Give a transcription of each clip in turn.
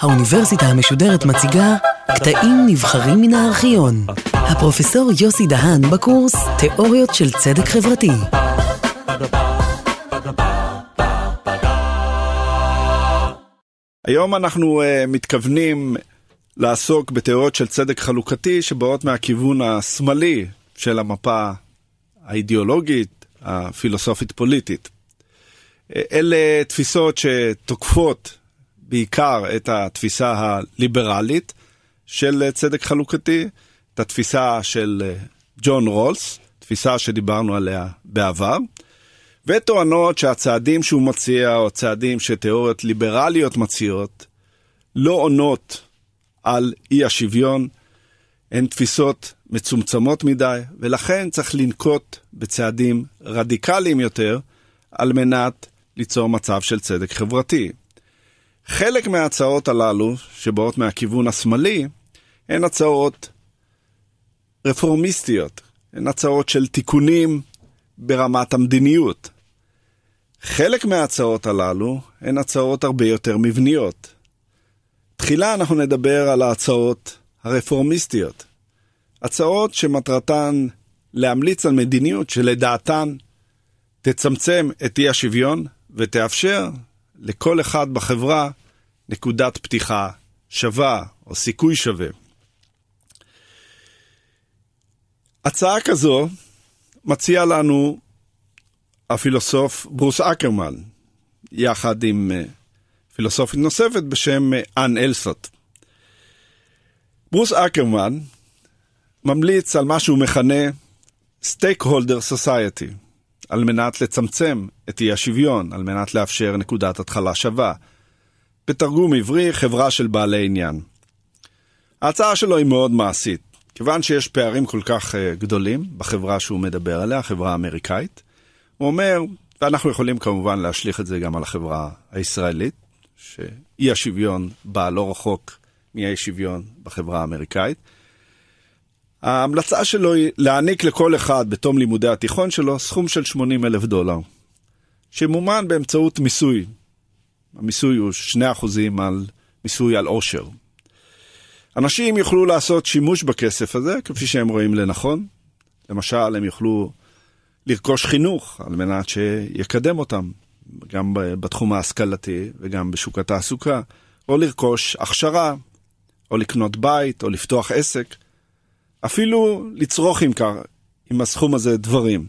האוניברסיטה המשודרת מציגה קטעים נבחרים מן הארכיון. הפרופסור יוסי דהן בקורס תיאוריות של צדק חברתי. היום אנחנו uh, מתכוונים לעסוק בתיאוריות של צדק חלוקתי שבאות מהכיוון השמאלי של המפה האידיאולוגית, הפילוסופית-פוליטית. אלה תפיסות שתוקפות בעיקר את התפיסה הליברלית של צדק חלוקתי, את התפיסה של ג'ון רולס, תפיסה שדיברנו עליה בעבר, וטוענות שהצעדים שהוא מציע, או צעדים שתיאוריות ליברליות מציעות, לא עונות על אי השוויון, הן תפיסות מצומצמות מדי, ולכן צריך לנקוט בצעדים רדיקליים יותר על מנת ליצור מצב של צדק חברתי. חלק מההצעות הללו, שבאות מהכיוון השמאלי, הן הצעות רפורמיסטיות, הן הצעות של תיקונים ברמת המדיניות. חלק מההצעות הללו הן הצעות הרבה יותר מבניות. תחילה אנחנו נדבר על ההצעות הרפורמיסטיות. הצעות שמטרתן להמליץ על מדיניות שלדעתן תצמצם את אי השוויון ותאפשר לכל אחד בחברה נקודת פתיחה שווה או סיכוי שווה. הצעה כזו מציע לנו הפילוסוף ברוס אקרמן, יחד עם אה, פילוסופית נוספת בשם אה, אן אלסוט. ברוס אקרמן ממליץ על מה שהוא מכנה Stakeholder Society, על מנת לצמצם את אי השוויון, על מנת לאפשר נקודת התחלה שווה. בתרגום עברי, חברה של בעלי עניין. ההצעה שלו היא מאוד מעשית, כיוון שיש פערים כל כך uh, גדולים בחברה שהוא מדבר עליה, החברה האמריקאית. הוא אומר, ואנחנו יכולים כמובן להשליך את זה גם על החברה הישראלית, שאי השוויון בא לא רחוק מאי שוויון בחברה האמריקאית. ההמלצה שלו היא להעניק לכל אחד בתום לימודי התיכון שלו סכום של 80 אלף דולר, שמומן באמצעות מיסוי. המיסוי הוא 2% על מיסוי על עושר. אנשים יוכלו לעשות שימוש בכסף הזה כפי שהם רואים לנכון. למשל, הם יוכלו לרכוש חינוך על מנת שיקדם אותם, גם בתחום ההשכלתי וגם בשוק התעסוקה, או לרכוש הכשרה, או לקנות בית, או לפתוח עסק. אפילו לצרוך עם, כך, עם הסכום הזה דברים.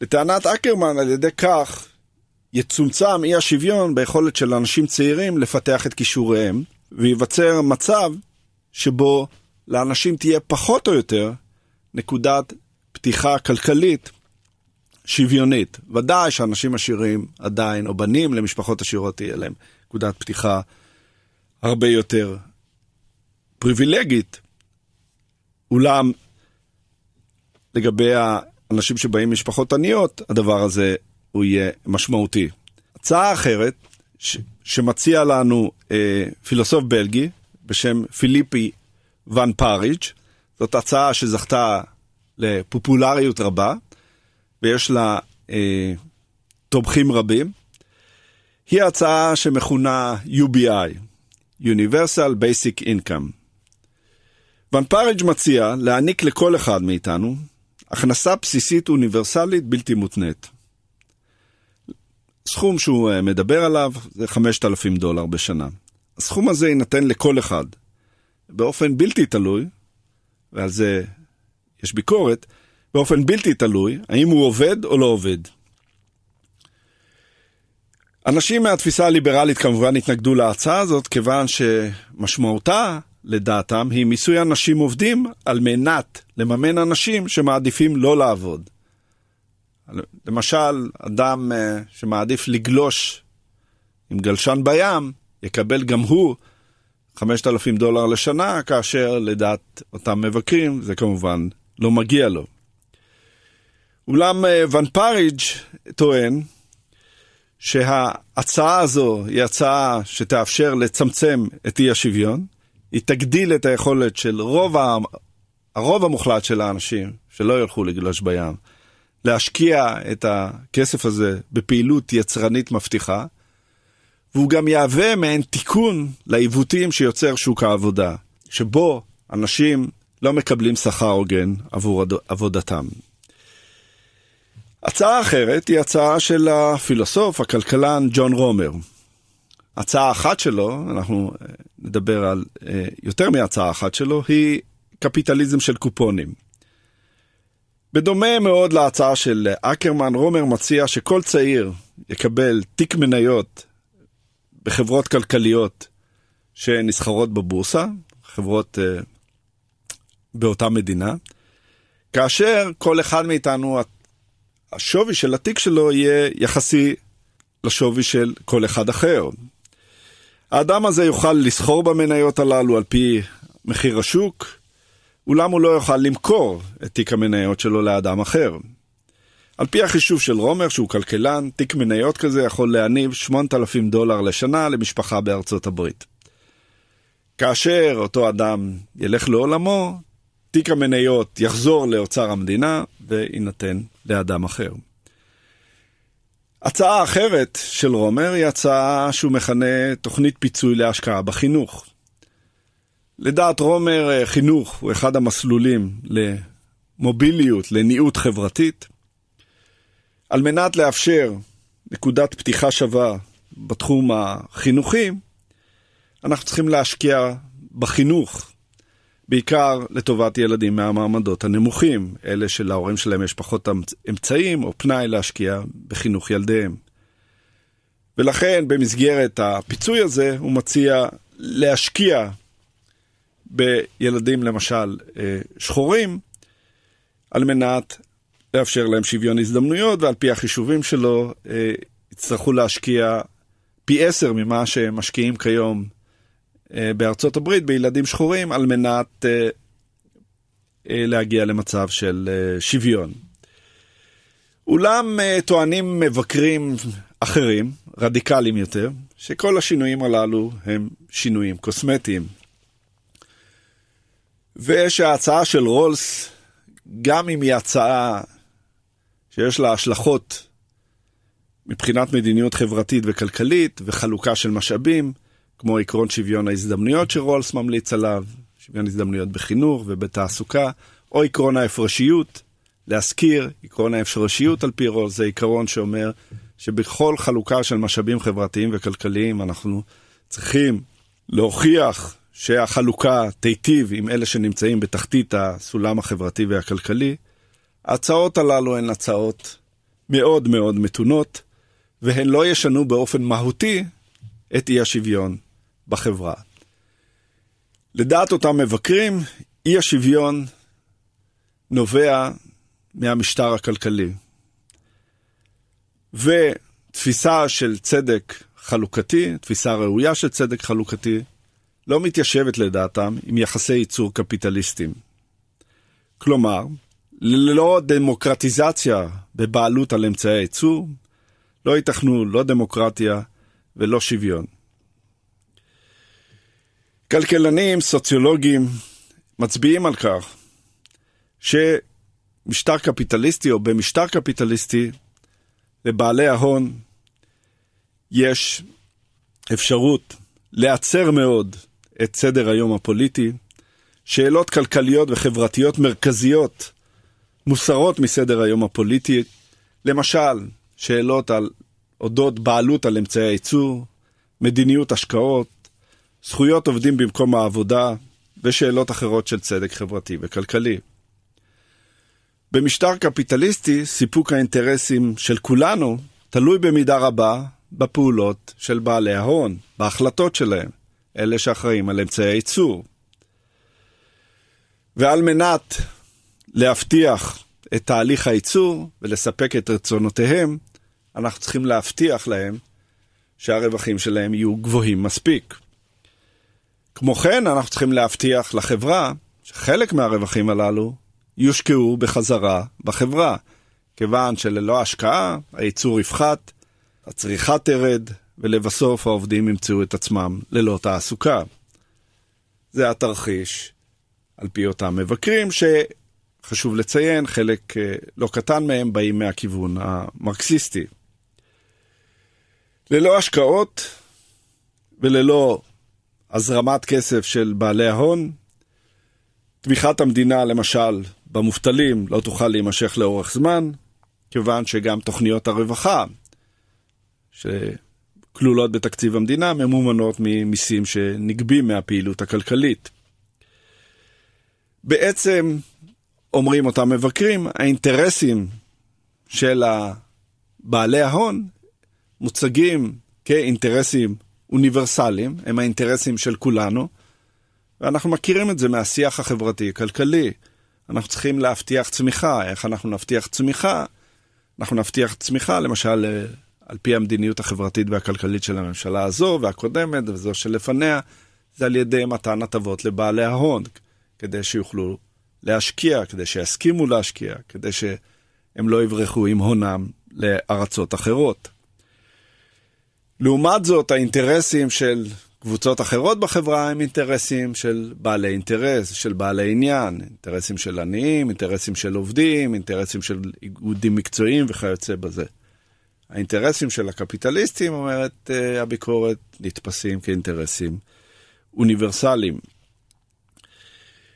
לטענת אקרמן, על ידי כך יצומצם אי השוויון ביכולת של אנשים צעירים לפתח את כישוריהם, וייווצר מצב שבו לאנשים תהיה פחות או יותר נקודת פתיחה כלכלית שוויונית. ודאי שאנשים עשירים עדיין, או בנים למשפחות עשירות, תהיה להם נקודת פתיחה הרבה יותר פריבילגית, אולם לגבי האנשים שבאים ממשפחות עניות, הדבר הזה הוא יהיה משמעותי. הצעה אחרת, ש- שמציע לנו אה, פילוסוף בלגי בשם פיליפי ון פאריג', זאת הצעה שזכתה לפופולריות רבה, ויש לה אה, תומכים רבים. היא הצעה שמכונה UBI, Universal Basic Income. ון פארג' מציע להעניק לכל אחד מאיתנו הכנסה בסיסית אוניברסלית בלתי מותנית. סכום שהוא אה, מדבר עליו זה 5,000 דולר בשנה. הסכום הזה יינתן לכל אחד, באופן בלתי תלוי, ועל זה יש ביקורת, באופן בלתי תלוי, האם הוא עובד או לא עובד. אנשים מהתפיסה הליברלית כמובן התנגדו להצעה הזאת, כיוון שמשמעותה לדעתם, היא מיסוי אנשים עובדים על מנת לממן אנשים שמעדיפים לא לעבוד. למשל, אדם אה, שמעדיף לגלוש עם גלשן בים, יקבל גם הוא 5,000 דולר לשנה, כאשר לדעת אותם מבקרים זה כמובן לא מגיע לו. אולם אה, ון פאריג' טוען שההצעה הזו היא הצעה שתאפשר לצמצם את אי השוויון, היא תגדיל את היכולת של רוב, ה... הרוב המוחלט של האנשים שלא ילכו לגלוש בים, להשקיע את הכסף הזה בפעילות יצרנית מבטיחה, והוא גם יהווה מעין תיקון לעיוותים שיוצר שוק העבודה, שבו אנשים לא מקבלים שכר הוגן עבור עבודתם. הצעה אחרת היא הצעה של הפילוסוף, הכלכלן ג'ון רומר. הצעה אחת שלו, אנחנו אה, נדבר על אה, יותר מהצעה אחת שלו, היא קפיטליזם של קופונים. בדומה מאוד להצעה של אקרמן, רומר מציע שכל צעיר יקבל תיק מניות בחברות כלכליות שנסחרות בבורסה, חברות uh, באותה מדינה, כאשר כל אחד מאיתנו, השווי של התיק שלו יהיה יחסי לשווי של כל אחד אחר. האדם הזה יוכל לסחור במניות הללו על פי מחיר השוק, אולם הוא לא יוכל למכור את תיק המניות שלו לאדם אחר. על פי החישוב של רומר, שהוא כלכלן, תיק מניות כזה יכול להניב 8,000 דולר לשנה למשפחה בארצות הברית. כאשר אותו אדם ילך לעולמו, תיק המניות יחזור לאוצר המדינה ויינתן לאדם אחר. הצעה אחרת של רומר היא הצעה שהוא מכנה תוכנית פיצוי להשקעה בחינוך. לדעת רומר, חינוך הוא אחד המסלולים למוביליות, לניעות חברתית. על מנת לאפשר נקודת פתיחה שווה בתחום החינוכי, אנחנו צריכים להשקיע בחינוך, בעיקר לטובת ילדים מהמעמדות הנמוכים, אלה שלהורים שלהם יש פחות אמצעים או פנאי להשקיע בחינוך ילדיהם. ולכן במסגרת הפיצוי הזה הוא מציע להשקיע בילדים למשל אה, שחורים, על מנת לאפשר להם שוויון הזדמנויות, ועל פי החישובים שלו אה, יצטרכו להשקיע פי עשר ממה שהם משקיעים כיום בארצות הברית בילדים שחורים, על מנת להגיע למצב של שוויון. אולם טוענים מבקרים אחרים, רדיקליים יותר, שכל השינויים הללו הם שינויים קוסמטיים. ושההצעה של רולס, גם אם היא הצעה שיש לה השלכות מבחינת מדיניות חברתית וכלכלית וחלוקה של משאבים, כמו עקרון שוויון ההזדמנויות שרולס ממליץ עליו, שוויון הזדמנויות בחינוך ובתעסוקה, או עקרון ההפרשיות, להזכיר, עקרון ההפרשיות על פי רולס זה עקרון שאומר שבכל חלוקה של משאבים חברתיים וכלכליים אנחנו צריכים להוכיח שהחלוקה תיטיב עם אלה שנמצאים בתחתית הסולם החברתי והכלכלי, ההצעות הללו הן הצעות מאוד מאוד מתונות, והן לא ישנו באופן מהותי את אי השוויון בחברה. לדעת אותם מבקרים, אי השוויון נובע מהמשטר הכלכלי. ותפיסה של צדק חלוקתי, תפיסה ראויה של צדק חלוקתי, לא מתיישבת לדעתם עם יחסי ייצור קפיטליסטיים. כלומר, ללא דמוקרטיזציה בבעלות על אמצעי הייצור, לא ייתכנו לא דמוקרטיה ולא שוויון. כלכלנים, סוציולוגים, מצביעים על כך שמשטר קפיטליסטי או במשטר קפיטליסטי לבעלי ההון יש אפשרות להצר מאוד את סדר היום הפוליטי, שאלות כלכליות וחברתיות מרכזיות מוסרות מסדר היום הפוליטי, למשל, שאלות על אודות בעלות על אמצעי הייצור, מדיניות השקעות, זכויות עובדים במקום העבודה ושאלות אחרות של צדק חברתי וכלכלי. במשטר קפיטליסטי, סיפוק האינטרסים של כולנו תלוי במידה רבה בפעולות של בעלי ההון, בהחלטות שלהם. אלה שאחראים על אמצעי הייצור. ועל מנת להבטיח את תהליך הייצור ולספק את רצונותיהם, אנחנו צריכים להבטיח להם שהרווחים שלהם יהיו גבוהים מספיק. כמו כן, אנחנו צריכים להבטיח לחברה שחלק מהרווחים הללו יושקעו בחזרה בחברה, כיוון שללא השקעה הייצור יפחת, הצריכה תרד, ולבסוף העובדים ימצאו את עצמם ללא תעסוקה. זה התרחיש על פי אותם מבקרים, שחשוב לציין, חלק אה, לא קטן מהם באים מהכיוון המרקסיסטי. ללא השקעות וללא הזרמת כסף של בעלי ההון, תמיכת המדינה, למשל, במובטלים לא תוכל להימשך לאורך זמן, כיוון שגם תוכניות הרווחה, שכלולות בתקציב המדינה, ממומנות ממיסים שנגבים מהפעילות הכלכלית. בעצם, אומרים אותם מבקרים, האינטרסים של בעלי ההון מוצגים כאינטרסים אוניברסליים, הם האינטרסים של כולנו, ואנחנו מכירים את זה מהשיח החברתי-כלכלי. אנחנו צריכים להבטיח צמיחה. איך אנחנו נבטיח צמיחה? אנחנו נבטיח צמיחה, למשל, אה, על פי המדיניות החברתית והכלכלית של הממשלה הזו והקודמת וזו שלפניה, זה על ידי מתן הטבות לבעלי ההון, כדי שיוכלו להשקיע, כדי שיסכימו להשקיע, כדי שהם לא יברחו עם הונם לארצות אחרות. לעומת זאת, האינטרסים של קבוצות אחרות בחברה הם אינטרסים של בעלי אינטרס, של בעלי עניין, אינטרסים של עניים, אינטרסים של עובדים, אינטרסים של איגודים מקצועיים וכיוצא בזה. האינטרסים של הקפיטליסטים, אומרת uh, הביקורת, נתפסים כאינטרסים אוניברסליים.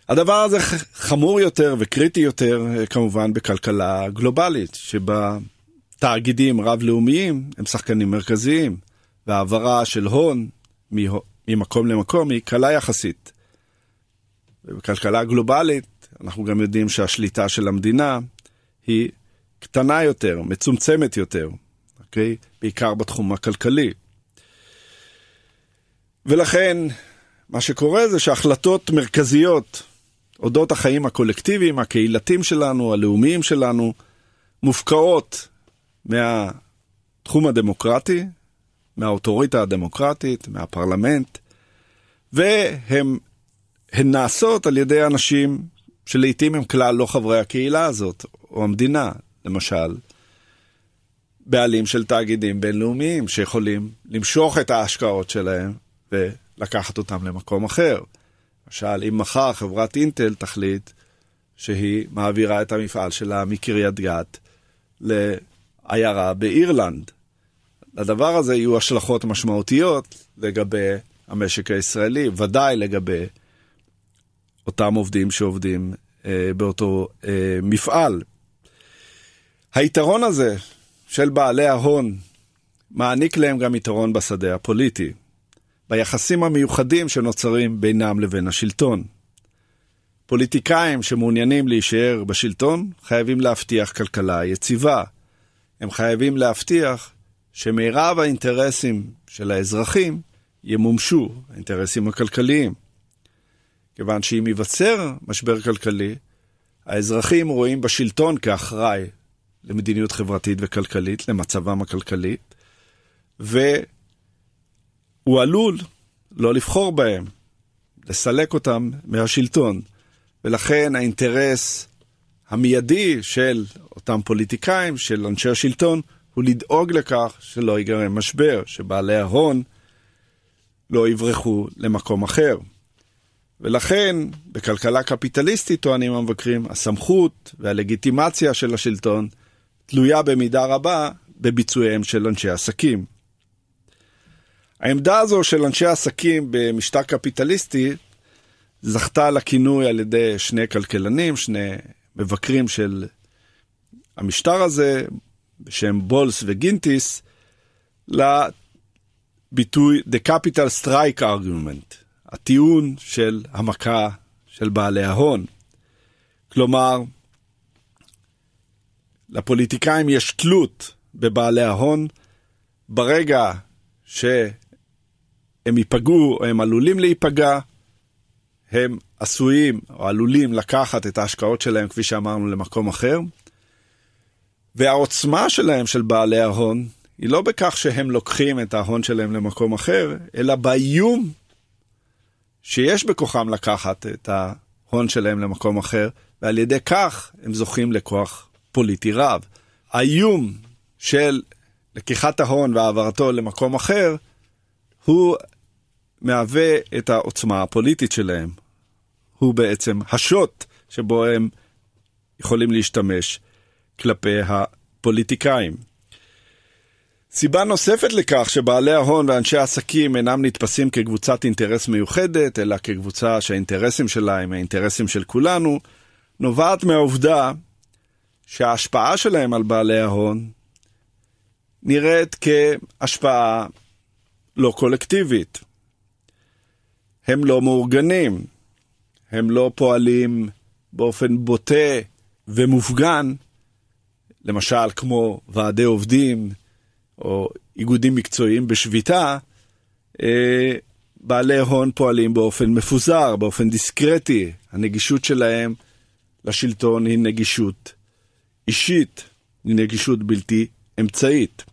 הדבר הזה חמור יותר וקריטי יותר uh, כמובן בכלכלה גלובלית, שבה תאגידים רב-לאומיים הם שחקנים מרכזיים, והעברה של הון ממקום למקום היא קלה יחסית. ובכלכלה גלובלית אנחנו גם יודעים שהשליטה של המדינה היא קטנה יותר, מצומצמת יותר, אוקיי? בעיקר בתחום הכלכלי. ולכן מה שקורה זה שהחלטות מרכזיות אודות החיים הקולקטיביים, הקהילתיים שלנו, הלאומיים שלנו, מופקעות מהתחום הדמוקרטי מהאוטוריטה הדמוקרטית, מהפרלמנט, והן נעשות על ידי אנשים שלעיתים הם כלל לא חברי הקהילה הזאת, או המדינה, למשל, בעלים של תאגידים בינלאומיים שיכולים למשוך את ההשקעות שלהם ולקחת אותם למקום אחר. למשל, אם מחר חברת אינטל תחליט שהיא מעבירה את המפעל שלה מקריית גת לעיירה באירלנד, לדבר הזה יהיו השלכות משמעותיות לגבי המשק הישראלי, ודאי לגבי אותם עובדים שעובדים אה, באותו אה, מפעל. היתרון הזה של בעלי ההון מעניק להם גם יתרון בשדה הפוליטי, ביחסים המיוחדים שנוצרים בינם לבין השלטון. פוליטיקאים שמעוניינים להישאר בשלטון חייבים להבטיח כלכלה יציבה. הם חייבים להבטיח שמירב האינטרסים של האזרחים ימומשו, האינטרסים הכלכליים. כיוון שאם ייווצר משבר כלכלי, האזרחים רואים בשלטון כאחראי למדיניות חברתית וכלכלית, למצבם הכלכלי, והוא עלול לא לבחור בהם, לסלק אותם מהשלטון. ולכן האינטרס המיידי של אותם פוליטיקאים, של אנשי השלטון, הוא לדאוג לכך שלא ייגרם משבר, שבעלי ההון לא יברחו למקום אחר. ולכן, בכלכלה קפיטליסטית, טוענים המבקרים, הסמכות והלגיטימציה של השלטון תלויה במידה רבה בביצועיהם של אנשי עסקים. העמדה הזו של אנשי עסקים במשטר קפיטליסטי זכתה לכינוי על ידי שני כלכלנים, שני מבקרים של המשטר הזה, בשם בולס וגינטיס לביטוי The Capital Strike Argument, הטיעון של המכה של בעלי ההון. כלומר, לפוליטיקאים יש תלות בבעלי ההון ברגע שהם ייפגעו או הם עלולים להיפגע, הם עשויים או עלולים לקחת את ההשקעות שלהם, כפי שאמרנו, למקום אחר, והעוצמה שלהם, של בעלי ההון, היא לא בכך שהם לוקחים את ההון שלהם למקום אחר, אלא באיום שיש בכוחם לקחת את ההון שלהם למקום אחר, ועל ידי כך הם זוכים לכוח פוליטי רב. האיום של לקיחת ההון והעברתו למקום אחר, הוא מהווה את העוצמה הפוליטית שלהם. הוא בעצם השוט שבו הם יכולים להשתמש כלפי הפוליטיקאים. סיבה נוספת לכך שבעלי ההון ואנשי העסקים אינם נתפסים כקבוצת אינטרס מיוחדת, אלא כקבוצה שהאינטרסים שלה הם האינטרסים של כולנו, נובעת מהעובדה שההשפעה שלהם על בעלי ההון נראית כהשפעה לא קולקטיבית. הם לא מאורגנים, הם לא פועלים באופן בוטה ומופגן, למשל כמו ועדי עובדים או איגודים מקצועיים בשביתה, אה, בעלי הון פועלים באופן מפוזר, באופן דיסקרטי. הנגישות שלהם לשלטון היא נגישות אישית, היא נגישות בלתי אמצעית.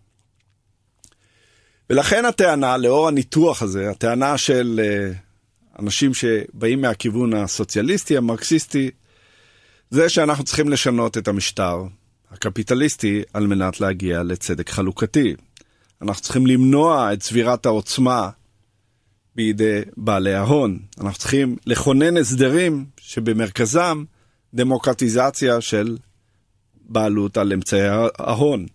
ולכן הטענה, לאור הניתוח הזה, הטענה של uh, אנשים שבאים מהכיוון הסוציאליסטי, המרקסיסטי, זה שאנחנו צריכים לשנות את המשטר הקפיטליסטי על מנת להגיע לצדק חלוקתי. אנחנו צריכים למנוע את צבירת העוצמה בידי בעלי ההון. אנחנו צריכים לכונן הסדרים שבמרכזם דמוקרטיזציה של בעלות על אמצעי ההון.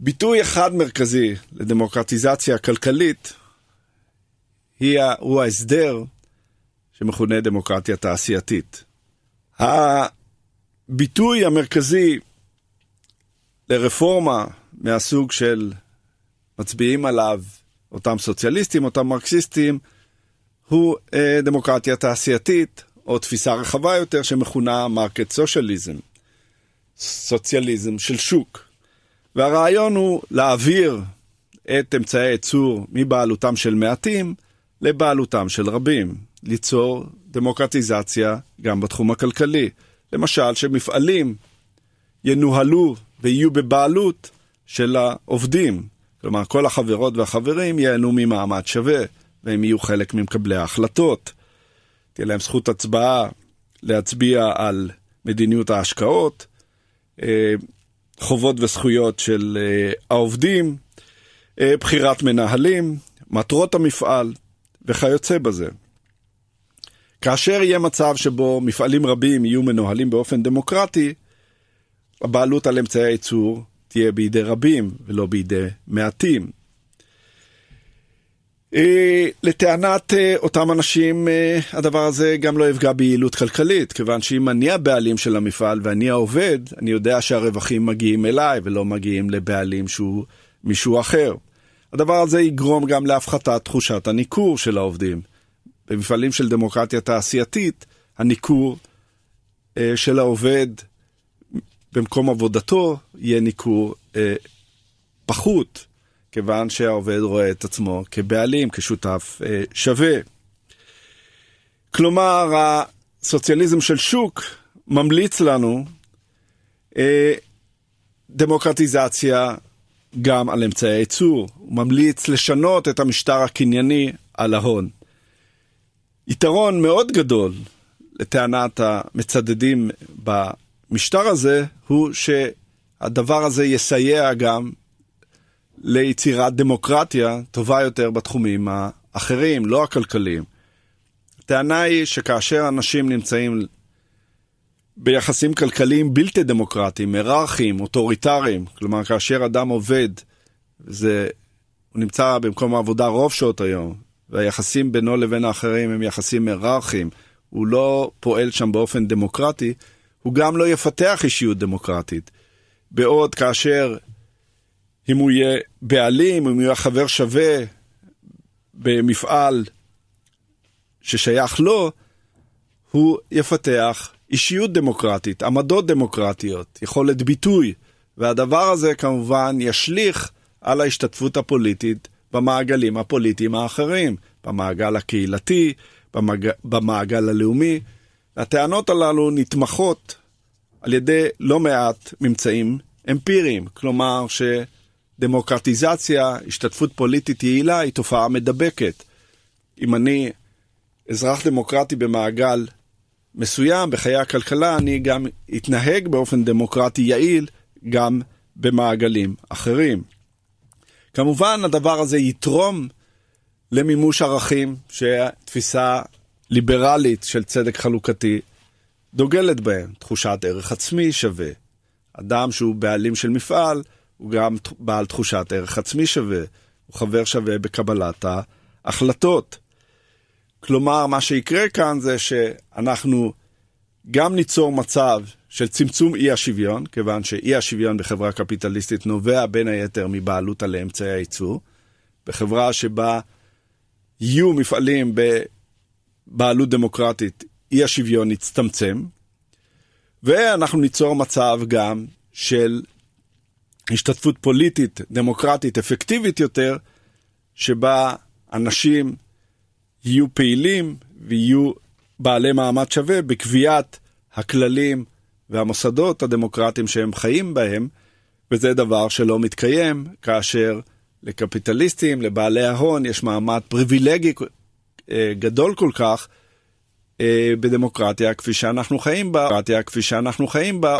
ביטוי אחד מרכזי לדמוקרטיזציה כלכלית הוא ההסדר שמכונה דמוקרטיה תעשייתית. הביטוי המרכזי לרפורמה מהסוג של מצביעים עליו אותם סוציאליסטים, אותם מרקסיסטים, הוא אה, דמוקרטיה תעשייתית, או תפיסה רחבה יותר שמכונה market socialism, סוציאליזם של שוק. והרעיון הוא להעביר את אמצעי הייצור מבעלותם של מעטים לבעלותם של רבים, ליצור דמוקרטיזציה גם בתחום הכלכלי. למשל, שמפעלים ינוהלו ויהיו בבעלות של העובדים. כלומר, כל החברות והחברים ייהנו ממעמד שווה, והם יהיו חלק ממקבלי ההחלטות. תהיה להם זכות הצבעה להצביע על מדיניות ההשקעות, אה, חובות וזכויות של אה, העובדים, אה, בחירת מנהלים, מטרות המפעל וכיוצא בזה. כאשר יהיה מצב שבו מפעלים רבים יהיו מנוהלים באופן דמוקרטי, הבעלות על אמצעי הייצור תהיה בידי רבים ולא בידי מעטים. אה, לטענת אה, אותם אנשים, אה, הדבר הזה גם לא יפגע ביעילות כלכלית, כיוון שאם אני הבעלים של המפעל ואני העובד, אני יודע שהרווחים מגיעים אליי ולא מגיעים לבעלים שהוא מישהו אחר. הדבר הזה יגרום גם להפחתת תחושת הניכור של העובדים. במפעלים של דמוקרטיה תעשייתית, הניכור של העובד במקום עבודתו יהיה ניכור פחות. כיוון שהעובד רואה את עצמו כבעלים, כשותף אה, שווה. כלומר, הסוציאליזם של שוק ממליץ לנו אה, דמוקרטיזציה גם על אמצעי הייצור. הוא ממליץ לשנות את המשטר הקנייני על ההון. יתרון מאוד גדול לטענת המצדדים במשטר הזה הוא שהדבר הזה יסייע גם ליצירת דמוקרטיה טובה יותר בתחומים האחרים, לא הכלכליים. הטענה היא שכאשר אנשים נמצאים ביחסים כלכליים בלתי דמוקרטיים, היררכיים, אוטוריטריים, כלומר כאשר אדם עובד, זה, הוא נמצא במקום העבודה רוב שעות היום, והיחסים בינו לבין האחרים הם יחסים היררכיים, הוא לא פועל שם באופן דמוקרטי, הוא גם לא יפתח אישיות דמוקרטית. בעוד כאשר אם הוא יהיה בעלים, אם הוא יהיה חבר שווה במפעל ששייך לו, הוא יפתח אישיות דמוקרטית, עמדות דמוקרטיות, יכולת ביטוי, והדבר הזה כמובן ישליך על ההשתתפות הפוליטית במעגלים הפוליטיים האחרים, במעגל הקהילתי, במעג... במעגל הלאומי. הטענות הללו נתמכות על ידי לא מעט ממצאים אמפיריים, כלומר ש... דמוקרטיזציה, השתתפות פוליטית יעילה, היא תופעה מדבקת. אם אני אזרח דמוקרטי במעגל מסוים בחיי הכלכלה, אני גם אתנהג באופן דמוקרטי יעיל גם במעגלים אחרים. כמובן, הדבר הזה יתרום למימוש ערכים שהתפיסה ליברלית של צדק חלוקתי דוגלת בהם. תחושת ערך עצמי שווה. אדם שהוא בעלים של מפעל, הוא גם בעל תחושת ערך עצמי שווה, הוא חבר שווה בקבלת ההחלטות. כלומר, מה שיקרה כאן זה שאנחנו גם ניצור מצב של צמצום אי השוויון, כיוון שאי השוויון בחברה קפיטליסטית נובע בין היתר מבעלות על אמצעי הייצור. בחברה שבה יהיו מפעלים בבעלות דמוקרטית, אי השוויון יצטמצם, ואנחנו ניצור מצב גם של השתתפות פוליטית, דמוקרטית, אפקטיבית יותר, שבה אנשים יהיו פעילים ויהיו בעלי מעמד שווה בקביעת הכללים והמוסדות הדמוקרטיים שהם חיים בהם, וזה דבר שלא מתקיים כאשר לקפיטליסטים, לבעלי ההון, יש מעמד פריבילגי אה, גדול כל כך אה, בדמוקרטיה כפי שאנחנו חיים בה, כפי שאנחנו חיים בה,